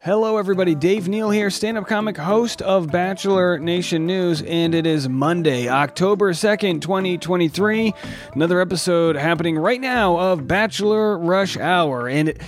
Hello, everybody. Dave Neal here, stand up comic, host of Bachelor Nation News, and it is Monday, October 2nd, 2023. Another episode happening right now of Bachelor Rush Hour. And it,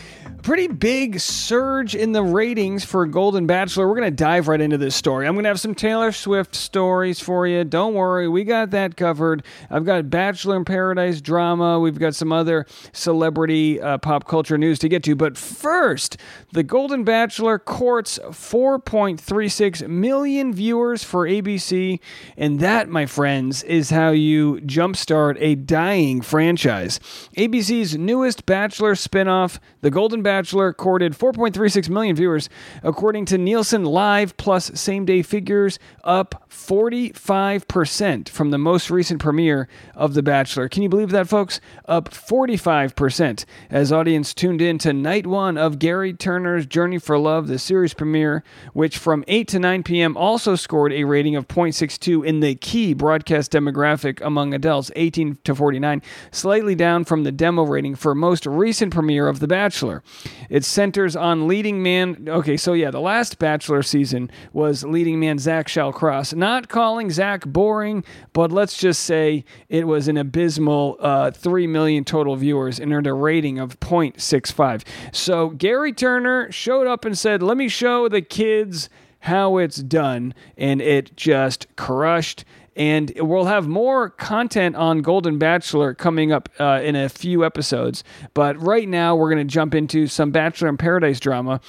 pretty big surge in the ratings for Golden Bachelor. We're going to dive right into this story. I'm going to have some Taylor Swift stories for you. Don't worry, we got that covered. I've got Bachelor in Paradise drama. We've got some other celebrity uh, pop culture news to get to. But first, the Golden Bachelor courts 4.36 million viewers for ABC. And that, my friends, is how you jumpstart a dying franchise. ABC's newest Bachelor spinoff, The Golden Bachelor Bachelor courted 4.36 million viewers, according to Nielsen Live plus same day figures, up 45% from the most recent premiere of The Bachelor. Can you believe that, folks? Up 45% as audience tuned in to night one of Gerry Turner's Journey for Love, the series premiere, which from 8 to 9 p.m. also scored a rating of 0.62 in the key broadcast demographic among adults 18 to 49, slightly down from the demo rating for most recent premiere of The Bachelor. It centers on leading man. Okay, so yeah, the last Bachelor season was leading man Zach Shallcross. Not calling Zach boring, but let's just say it was an abysmal uh, 3 million total viewers and earned a rating of 0.65. So Gerry Turner showed up and said, Let me show the kids how it's done. And it just crushed. And we'll have more content on Golden Bachelor coming up uh, in a few episodes. But right now, we're going to jump into some Bachelor in Paradise drama.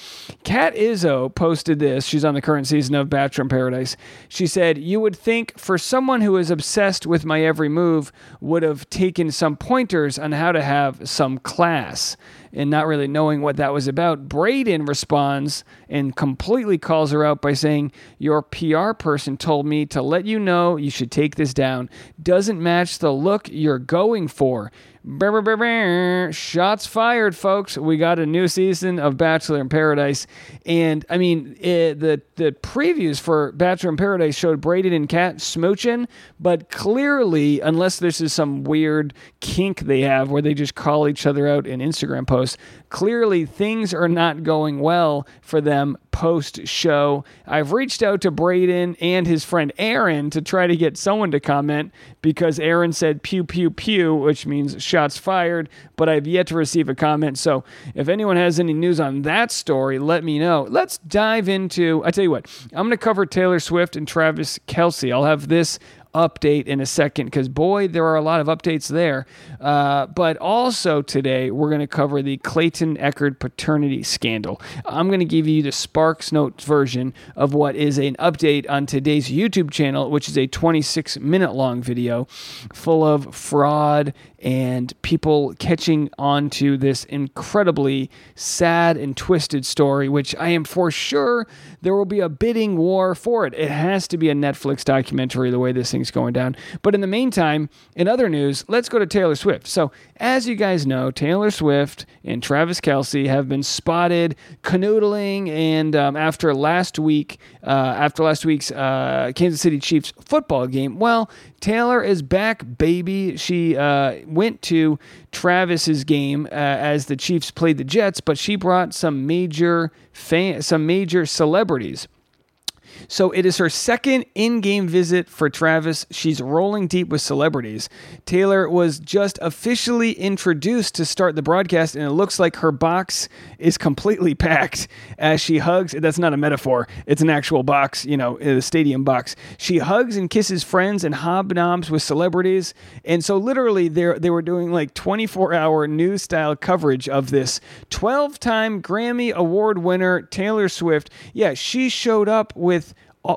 Kat Izzo posted this. She's on the current season of Bachelor in Paradise. She said, You would think for someone who is obsessed with my every move would have taken some pointers on how to have some class and not really knowing what that was about, Brayden responds and completely calls her out by saying, Your PR person told me to let you know you should take this down. Doesn't match the look you're going for. Brr, brr, brr, Shots fired, folks. We got a new season of Bachelor in Paradise. And I mean, it, the, the previews for Bachelor in Paradise showed Brayden and Kat smooching, but clearly, unless this is some weird kink they have where they just call each other out in Instagram posts, clearly things are not going well for them post show. I've reached out to Brayden and his friend Aaron to try to get someone to comment because Aaron said pew pew pew, which means shots fired, but I've yet to receive a comment. So if anyone has any news on that story, let me know. Let's dive into, I tell you what, I'm going to cover Taylor Swift and Travis Kelce. I'll have this update in a second because boy, there are a lot of updates there. Uh, but also today, we're going to cover the Clayton Echard paternity scandal. I'm going to give you the Sparks Notes version of what is an update on today's YouTube channel, which is a 26 minute long video full of fraud and people catching on to this incredibly sad and twisted story, which I am for sure there will be a bidding war for it. It has to be a Netflix documentary the way this thing's going down. But in the meantime, in other news, let's go to Taylor Swift. So, as you guys know, Taylor Swift and Travis Kelce have been spotted canoodling, and um, after last week, uh, after last week's uh, Kansas City Chiefs football game, well, Taylor is back, baby. She uh, went to Travis's game uh, as the Chiefs played the Jets, but she brought some major fan, some major celebrities. So it is her second in game visit for Travis. She's rolling deep with celebrities. Taylor was just officially introduced to start the broadcast, and it looks like her box is completely packed as she hugs. That's not a metaphor, it's an actual box, you know, the stadium box. She hugs and kisses friends and hobnobs with celebrities. And so, literally, they were doing like 24 hour news style coverage of this 12 time Grammy Award winner, Taylor Swift. Yeah, she showed up with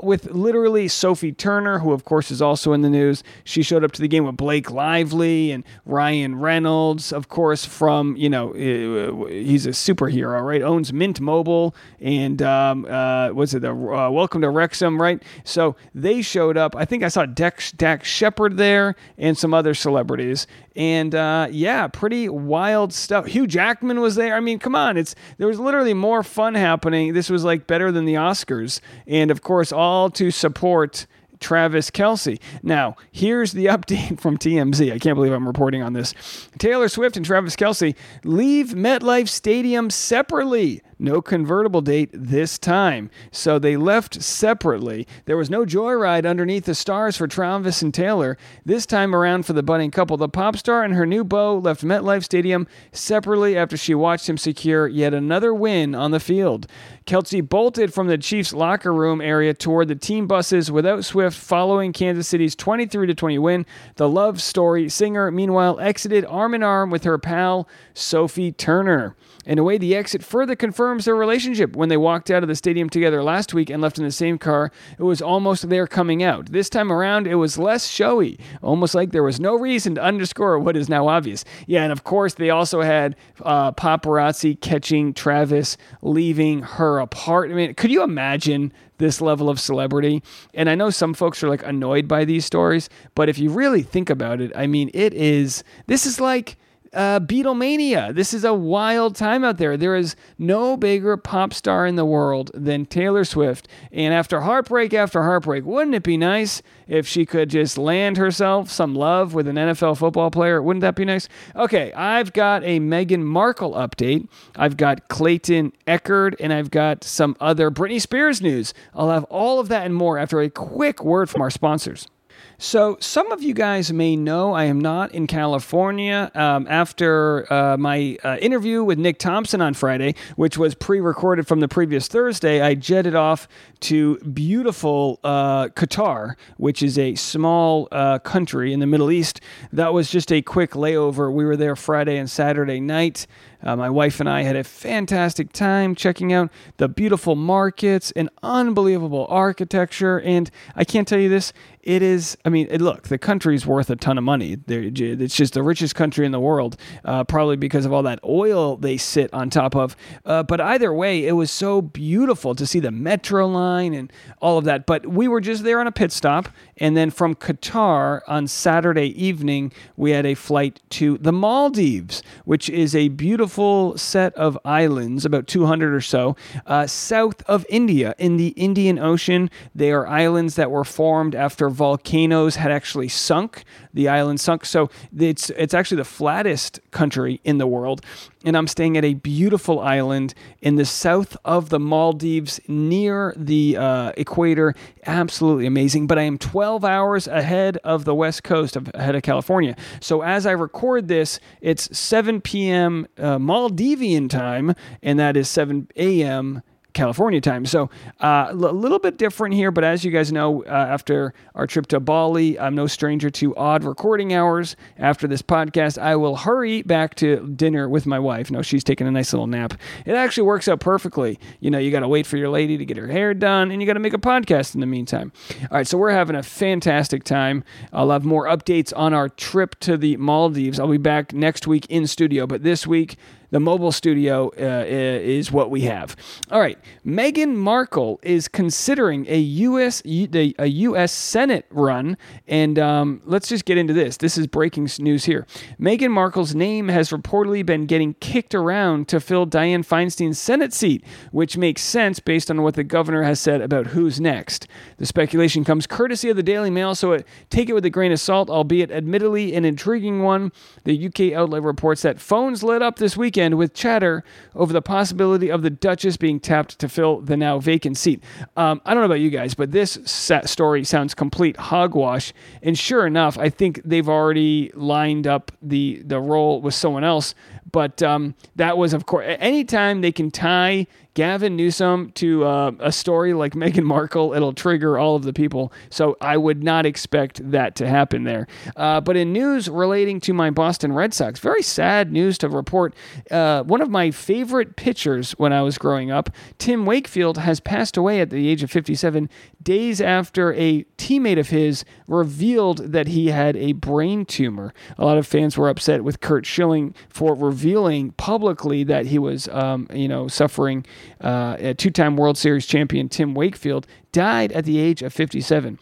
with literally Sophie Turner, who of course is also in the news. She showed up to the game with Blake Lively and Ryan Reynolds, of course, from, you know, uh, he's a superhero, right? Owns Mint Mobile and, um, uh, what's it, the uh, Welcome to Wrexham, right? So they showed up. I think I saw Dex, Dax Shepard there and some other celebrities. And uh, yeah, pretty wild stuff. Hugh Jackman was there. I mean, come on, it's there was literally more fun happening. This was like better than the Oscars, and of course, all to support Travis Kelce. Now, here's the update from TMZ. I can't believe I'm reporting on this. Taylor Swift and Travis Kelsey leave MetLife Stadium separately no convertible date this time. So they left separately. There was no joyride underneath the stars for Travis and Taylor. This time around for the budding couple, the pop star and her new beau left MetLife Stadium separately after she watched him secure yet another win on the field. Kelce bolted from the Chiefs locker room area toward the team buses without Swift following Kansas City's 23 20 win. The love story singer, meanwhile, exited arm in arm with her pal, Sophie Turner. In a way, the exit further confirms their relationship. When they walked out of the stadium together last week and left in the same car, it was almost their coming out. This time around, it was less showy, almost like there was no reason to underscore what is now obvious. Yeah, and of course, they also had uh, paparazzi catching Travis leaving her apartment. Could you imagine this level of celebrity? And I know some folks are like annoyed by these stories, but if you really think about it, I mean, it is, this is like, uh, Beatlemania. This is a wild time out there. There is no bigger pop star in the world than Taylor Swift. And after heartbreak after heartbreak, wouldn't it be nice if she could just land herself some love with an NFL football player? Wouldn't that be nice? Okay, I've got a Meghan Markle update. I've got Clayton Echard, and I've got some other Britney Spears news. I'll have all of that and more after a quick word from our sponsors. So, some of you guys may know I am not in California. Um, after uh, my uh, interview with Nick Thompson on Friday, which was pre recorded from the previous Thursday, I jetted off to beautiful uh, Qatar, which is a small uh, country in the Middle East. That was just a quick layover. We were there Friday and Saturday night. Uh, my wife and I had a fantastic time checking out the beautiful markets and unbelievable architecture. And I can't tell you this, it is, I mean, it, look, the country's worth a ton of money. it's just the richest country in the world, uh, probably because of all that oil they sit on top of. Uh, but either way, it was so beautiful to see the metro line and all of that. But we were just there on a pit stop. And then from Qatar on Saturday evening, we had a flight to the Maldives, which is a beautiful set of islands, about 200 or so, uh, south of India in the Indian Ocean. They are islands that were formed after volcanoes had actually sunk. The island sunk. So it's, it's actually the flattest country in the world and I'm staying at a beautiful island in the south of the Maldives near the uh, equator. Absolutely amazing. But I am 12 hours ahead of the west coast, of, ahead of California. So as I record this, it's 7 p.m. Uh, Maldivian time, and that is 7 a.m. California time. So uh, a little bit different here, but as you guys know, uh, after our trip to Bali, I'm no stranger to odd recording hours. After this podcast, I will hurry back to dinner with my wife. No, she's taking a nice little nap. It actually works out perfectly. You know, you got to wait for your lady to get her hair done, and you got to make a podcast in the meantime. All right, so we're having a fantastic time. I'll have more updates on our trip to the Maldives. I'll be back next week in studio, but this week, the mobile studio uh, is what we have. All right, Meghan Markle is considering a U.S. a U.S. Senate run, and um, let's just get into this. This is breaking news here. Meghan Markle's name has reportedly been getting kicked around to fill Dianne Feinstein's Senate seat, which makes sense based on what the governor has said about who's next. The speculation comes courtesy of the Daily Mail, so it, take it with a grain of salt, albeit admittedly an intriguing one. The UK outlet reports that phones lit up this weekend weekend with chatter over the possibility of the Duchess being tapped to fill the now vacant seat. Um, I don't know about you guys, but this story sounds complete hogwash. And sure enough, I think they've already lined up the the role with someone else. But um, that was, of course, anytime they can tie Gavin Newsom to uh, a story like Meghan Markle, it'll trigger all of the people. So I would not expect that to happen there. Uh, but in news relating to my Boston Red Sox, very sad news to report. Uh, one of my favorite pitchers when I was growing up, Tim Wakefield, has passed away at the age of 57 days after a teammate of his revealed that he had a brain tumor. A lot of fans were upset with Curt Schilling for revealing publicly that he was, um, you know, suffering uh, a two time World Series champion Tim Wakefield, died at the age of 57.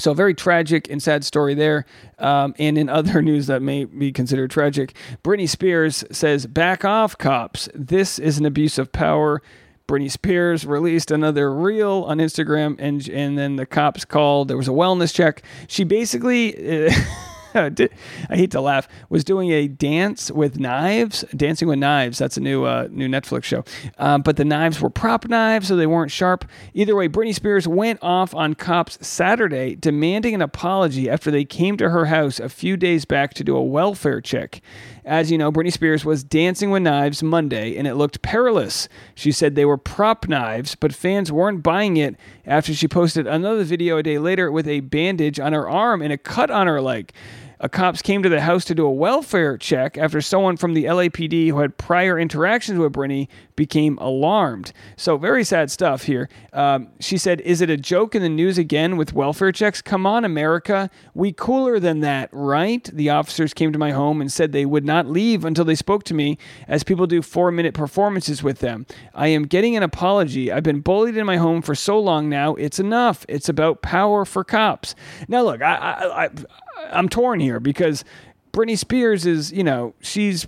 So, a very tragic and sad story there. Um, and in other news that may be considered tragic, Britney Spears says, Back off, cops. This is an abuse of power. Britney Spears released another reel on Instagram, and, and then the cops called. There was a wellness check. She basically. I hate to laugh, was doing a dance with knives, Dancing with Knives. That's a new uh, new Netflix show. Um, but the knives were prop knives, so they weren't sharp. Either way, Britney Spears went off on cops Saturday demanding an apology after they came to her house a few days back to do a welfare check. As you know, Britney Spears was dancing with knives Monday and it looked perilous. She said they were prop knives, but fans weren't buying it after she posted another video a day later with a bandage on her arm and a cut on her leg. A cops came to the house to do a welfare check after someone from the LAPD who had prior interactions with Britney became alarmed. So, very sad stuff here. Um, she said, Is it a joke in the news again with welfare checks? Come on, America. We cooler than that, right? The officers came to my home and said they would not leave until they spoke to me, as people do four minute performances with them. I am getting an apology. I've been bullied in my home for so long now. It's enough. It's about power for cops. Now, look, I, I, I I'm torn here because Britney Spears is, you know, she's,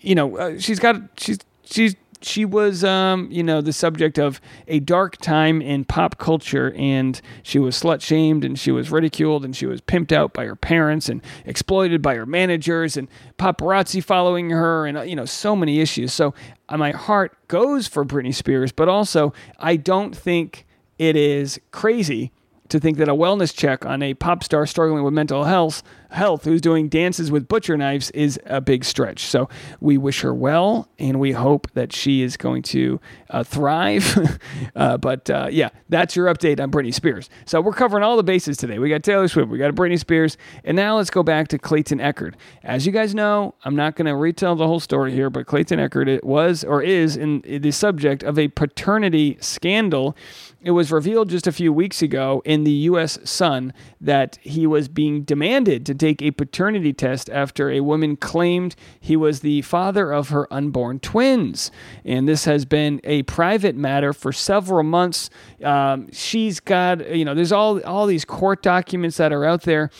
you know, uh, she's got, she's, she's, she was, um, you know, the subject of a dark time in pop culture, and she was slut shamed, and she was ridiculed, and she was pimped out by her parents, and exploited by her managers, and paparazzi following her, and uh, you know, so many issues. So uh, my heart goes for Britney Spears, but also I don't think it is crazy to think that a wellness check on a pop star struggling with mental health health who's doing dances with butcher knives is a big stretch. So we wish her well, and we hope that she is going to uh, thrive. uh, but uh, yeah, that's your update on Britney Spears. So we're covering all the bases today. We got Taylor Swift, we got Britney Spears, and now let's go back to Clayton Echard. As you guys know, I'm not going to retell the whole story here, but Clayton Echard was or is in the subject of a paternity scandal. It was revealed just a few weeks ago in the U.S. Sun that he was being demanded to take a paternity test after a woman claimed he was the father of her unborn twins. And this has been a private matter for several months. Um, she's got, you know, there's all, all these court documents that are out there.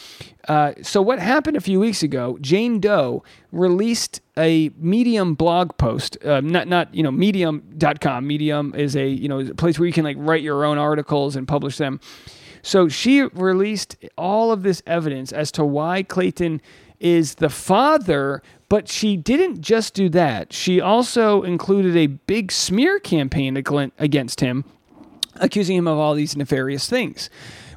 Uh, so what happened a few weeks ago? Jane Doe released a Medium blog post. Uh, not not you know Medium.com. Medium is a you know a place where you can like write your own articles and publish them. So she released all of this evidence as to why Clayton is the father, but she didn't just do that. She also included a big smear campaign against him, accusing him of all these nefarious things.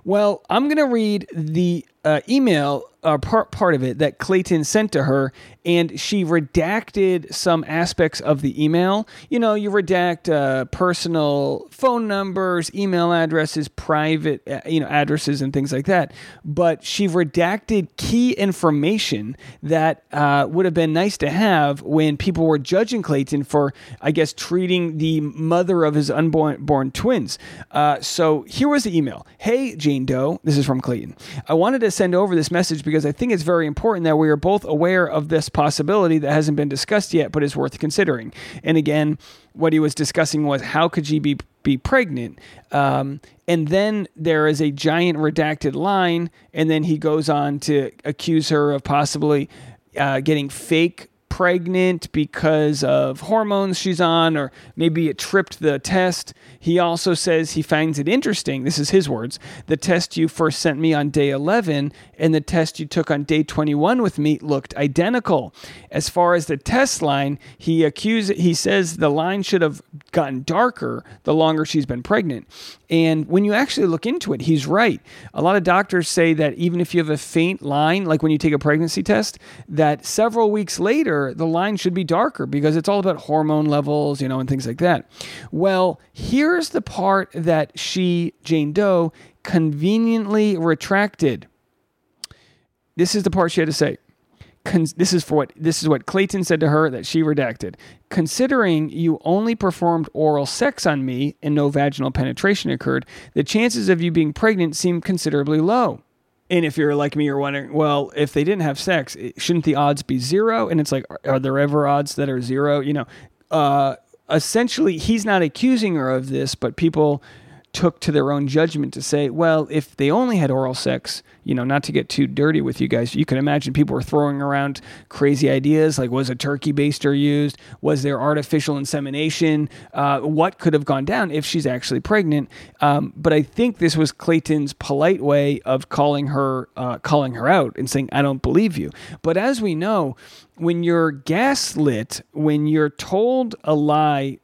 Well, I'm going to read the uh, email uh, part part of it that Clayton sent to her, and she redacted some aspects of the email. You know, you redact uh, personal phone numbers, email addresses, private uh, you know addresses, and things like that. But she redacted key information that uh, would have been nice to have when people were judging Clayton for, I guess, treating the mother of his unborn born twins. Uh, so here was the email. Hey Jane Doe, this is from Clayton. I wanted to send over this message because I think it's very important that we are both aware of this possibility that hasn't been discussed yet, but is worth considering. And again, what he was discussing was how could she be be pregnant? Um, and then there is a giant redacted line, and then he goes on to accuse her of possibly uh, getting fake pregnant because of hormones she's on, or maybe it tripped the test. He also says he finds it interesting. This is his words. The test you first sent me on day 11 and the test you took on day 21 with me looked identical. As far as the test line, he accuses he says the line should have gotten darker the longer she's been pregnant. And when you actually look into it, he's right. A lot of doctors say that even if you have a faint line, like when you take a pregnancy test, that several weeks later, the line should be darker because it's all about hormone levels, you know, and things like that. Well, here's the part that she, Jane Doe, conveniently retracted. This is the part she had to say. This is for what this is what Clayton said to her that she redacted. Considering you only performed oral sex on me and no vaginal penetration occurred, the chances of you being pregnant seem considerably low. And if you're like me, you're wondering, well, if they didn't have sex, shouldn't the odds be zero? And it's like, are there ever odds that are zero? You know, uh, essentially, he's not accusing her of this, but people took to their own judgment to say, well, if they only had oral sex, you know, not to get too dirty with you guys, you can imagine people were throwing around crazy ideas like was a turkey baster used? Was there artificial insemination? Uh, what could have gone down if she's actually pregnant? Um, but I think this was Clayton's polite way of calling her uh, calling her out and saying, I don't believe you. But as we know, when you're gaslit, when you're told a lie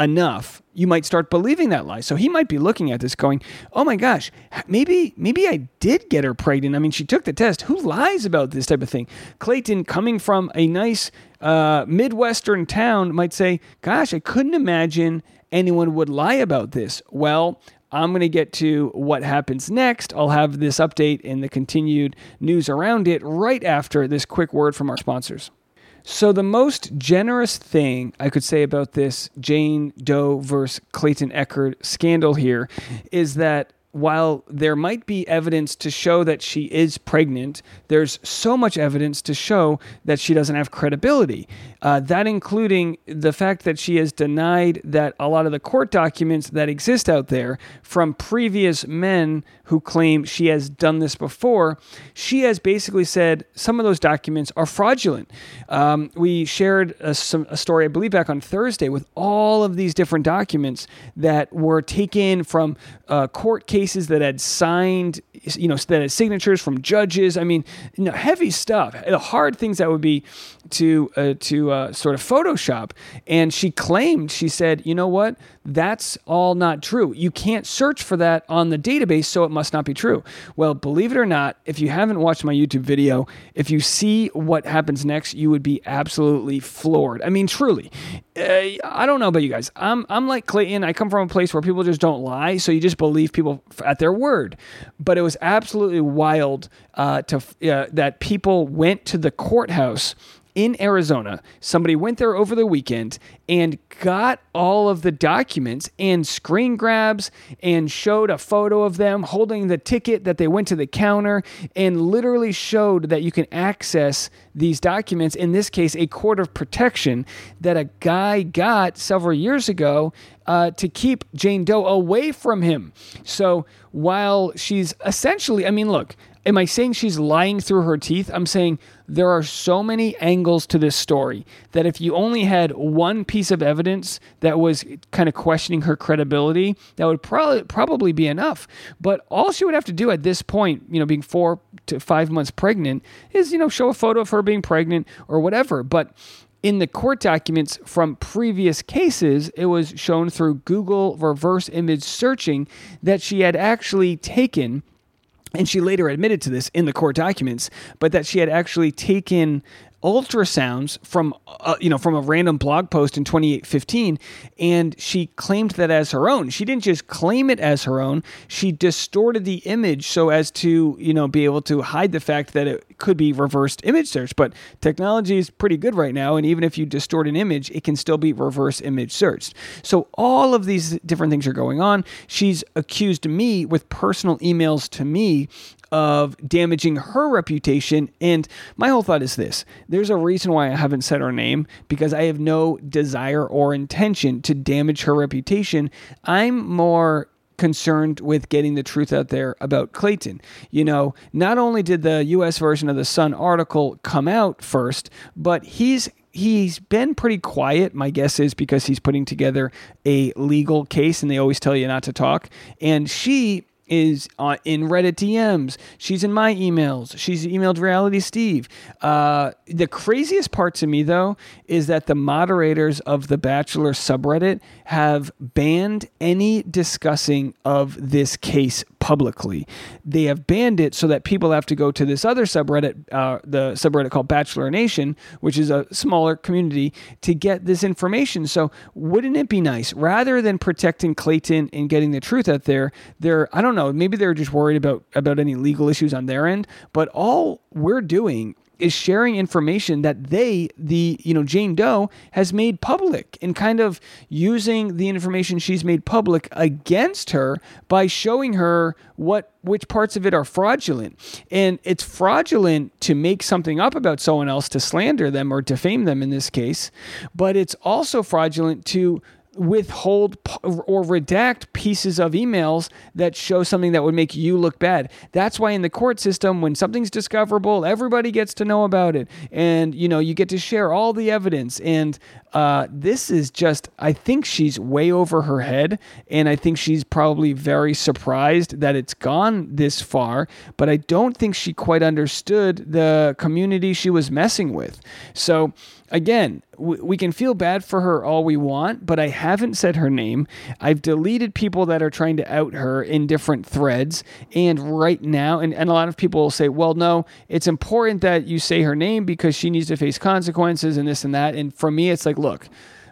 enough, you might start believing that lie. So he might be looking at this going, "Oh my gosh, maybe maybe I did get her pregnant. I mean, she took the test. Who lies about this type of thing?" Clayton coming from a nice uh, midwestern town might say, "Gosh, I couldn't imagine anyone would lie about this." Well, I'm going to get to what happens next. I'll have this update and the continued news around it right after this quick word from our sponsors. So, the most generous thing I could say about this Jane Doe versus Clayton Echard scandal here is that while there might be evidence to show that she is pregnant, there's so much evidence to show that she doesn't have credibility. Uh, that including the fact that she has denied that a lot of the court documents that exist out there from previous men who claim she has done this before, she has basically said some of those documents are fraudulent. Um, we shared a, some, a story, I believe, back on Thursday with all of these different documents that were taken from uh, court cases that had signed, you know, that had signatures from judges. I mean, you know, heavy stuff, hard things that would be to uh, to uh, sort of Photoshop. And she claimed, she said, you know what? That's all not true. You can't search for that on the database, so it must not be true. Well, believe it or not, if you haven't watched my YouTube video, if you see what happens next, you would be absolutely floored. I mean, truly. Uh, I don't know about you guys. I'm I'm like Clayton. I come from a place where people just don't lie, so you just believe people at their word. But it was absolutely wild uh, to uh, that people went to the courthouse in Arizona. Somebody went there over the weekend and got all of the documents and screen grabs and showed a photo of them holding the ticket that they went to the counter and literally showed that you can access these documents. In this case, a court of protection that a guy got several years ago uh, to keep Jane Doe away from him. So while she's essentially, I mean, look, am I saying she's lying through her teeth? I'm saying there are so many angles to this story that if you only had one piece of evidence that was kind of questioning her credibility, that would probably probably be enough. But all she would have to do at this point, you know, being 4 to 5 months pregnant is, you know, show a photo of her being pregnant or whatever. But in the court documents from previous cases, it was shown through Google reverse image searching that she had actually taken and she later admitted to this in the court documents, but that she had actually taken ultrasounds from uh, you know from a random blog post in 2015 and she claimed that as her own. She didn't just claim it as her own she distorted the image so as to you know be able to hide the fact that it could be reversed image search. But technology is pretty good right now and even if you distort an image it can still be reverse image searched. So all of these different things are going on. She's accused me with personal emails to me of damaging her reputation. And my whole thought is this there's a reason why I haven't said her name because I have no desire or intention to damage her reputation. I'm more concerned with getting the truth out there about Clayton. You know, not only did the US version of the Sun article come out first, but he's he's been pretty quiet. My guess is because he's putting together a legal case and they always tell you not to talk. And she is uh, in Reddit DMs. She's in my emails. She's emailed Reality Steve. Uh, the craziest part to me, though, is that the moderators of the Bachelor subreddit have banned any discussing of this case publicly. They have banned it so that people have to go to this other subreddit, uh, the subreddit called Bachelor Nation, which is a smaller community, to get this information. So, wouldn't it be nice rather than protecting Clayton and getting the truth out there? They're I don't know, maybe they're just worried about about any legal issues on their end. But all we're doing is sharing information that they, the, you know, Jane Doe has made public and kind of using the information she's made public against her by showing her what which parts of it are fraudulent. And it's fraudulent to make something up about someone else to slander them or defame them in this case, but it's also fraudulent to withhold or redact pieces of emails that show something that would make you look bad. That's why in the court system, when something's discoverable, everybody gets to know about it, and you know you get to share all the evidence. And uh, this is just, I think she's way over her head, and I think she's probably very surprised that it's gone this far. But I don't think she quite understood the community she was messing with. So again, we can feel bad for her all we want, but I haven't said her name. I've deleted people that are trying to out her in different threads. And right now, and, and a lot of people will say, well, no, it's important that you say her name because she needs to face consequences and this and that. And for me, it's like, look,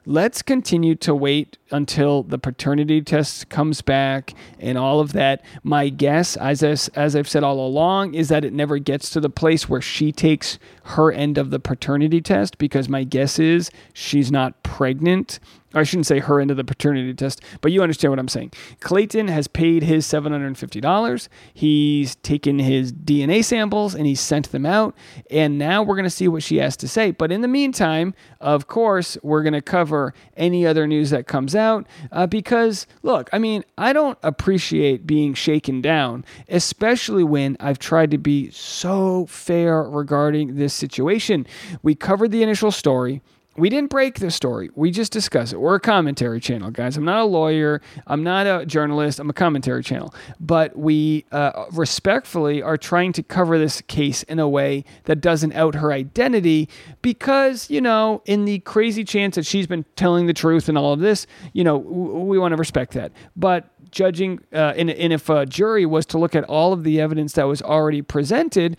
let's continue to wait until the paternity test comes back and all of that. My guess, as, as I've said all along, is that it never gets to the place where she takes her end of the paternity test because my guess is she's not pregnant I shouldn't say her into the paternity test, but you understand what I'm saying. Clayton has paid his $750. He's taken his DNA samples and he's sent them out. And now we're going to see what she has to say. But in the meantime, of course, we're going to cover any other news that comes out uh, because, look, I mean, I don't appreciate being shaken down, especially when I've tried to be so fair regarding this situation. We covered the initial story we didn't break the story. We just discuss it. We're a commentary channel, guys. I'm not a lawyer. I'm not a journalist. I'm a commentary channel. But we uh, respectfully are trying to cover this case in a way that doesn't out her identity because, you know, in the crazy chance that she's been telling the truth and all of this, you know, we want to respect that. But judging, uh, and, and if a jury was to look at all of the evidence that was already presented,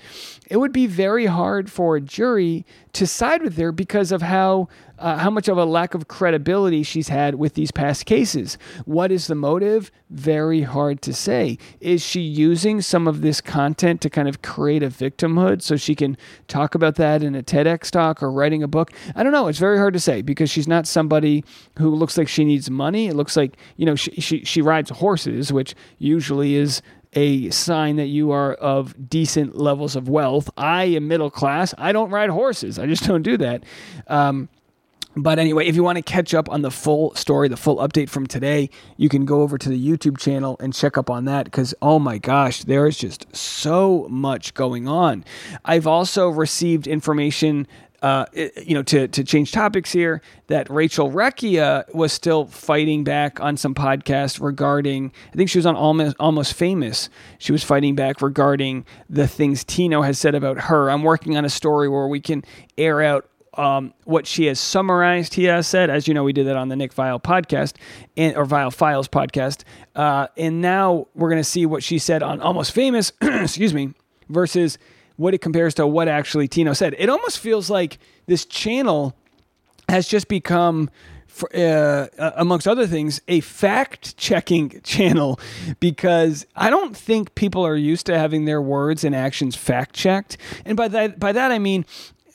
it would be very hard for a jury to side with her because of how uh, how much of a lack of credibility she's had with these past cases. What is the motive? Very hard to say. Is she using some of this content to kind of create a victimhood so she can talk about that in a TEDx talk or writing a book? I don't know. It's very hard to say because she's not somebody who looks like she needs money. It looks like, you know, she, she, she rides horses, which usually is a sign that you are of decent levels of wealth. I am middle class. I don't ride horses. I just don't do that. Um, but anyway, if you want to catch up on the full story, the full update from today, you can go over to the YouTube channel and check up on that because, oh my gosh, there is just so much going on. I've also received information uh, you know, to, to change topics here, that Rachel Recchia was still fighting back on some podcast regarding, I think she was on Almost, Almost Famous. She was fighting back regarding the things Tino has said about her. I'm working on a story where we can air out um, what she has summarized, he has said. As you know, we did that on the Nick Viall podcast and, or Viall Files podcast. Uh, and now we're going to see what she said on Almost Famous, excuse me, versus what it compares to what actually Tino said. It almost feels like this channel has just become, uh, amongst other things, a fact checking channel because I don't think people are used to having their words and actions fact checked. And by that, by that I mean,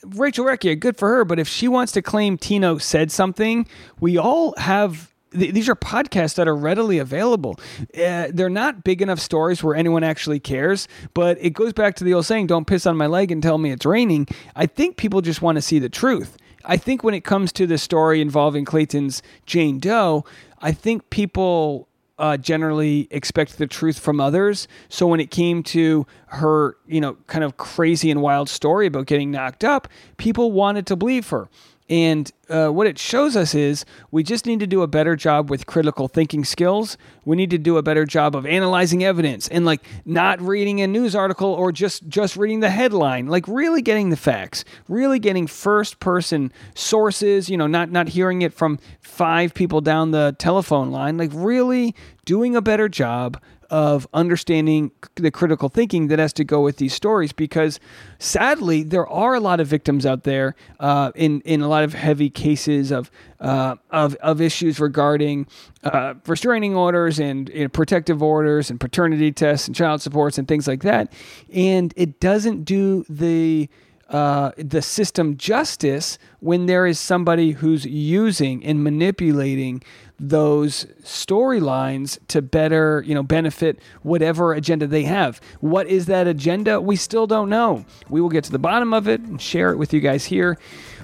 Rachel Recchia, good for her. But if she wants to claim Tino said something, we all have these are podcasts that are readily available. Uh, they're not big enough stories where anyone actually cares, but it goes back to the old saying, don't piss on my leg and tell me it's raining. I think people just want to see the truth. I think when it comes to the story involving Clayton's Jane Doe, I think people uh, generally expect the truth from others. So when it came to her, you know, kind of crazy and wild story about getting knocked up, people wanted to believe her. And uh, what it shows us is we just need to do a better job with critical thinking skills. We need to do a better job of analyzing evidence and like not reading a news article or just just reading the headline. Like really getting the facts, really getting first person sources. You know, not not hearing it from five people down the telephone line. Like really doing a better job of understanding the critical thinking that has to go with these stories because sadly there are a lot of victims out there uh, in in a lot of heavy cases of uh, of of issues regarding uh, restraining orders and you know, protective orders and paternity tests and child supports and things like that. And it doesn't do the uh, the system justice when there is somebody who's using and manipulating those storylines to better, you know, benefit whatever agenda they have. What is that agenda? We still don't know. We will get to the bottom of it and share it with you guys here.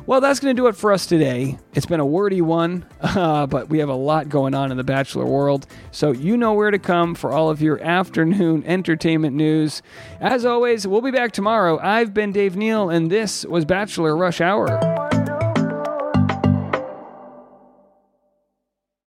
Well, that's going to do it for us today. It's been a wordy one, uh, but we have a lot going on in the Bachelor world. So you know where to come for all of your afternoon entertainment news. As always, we'll be back tomorrow. I've been Dave Neal, and this was Bachelor Rush Hour.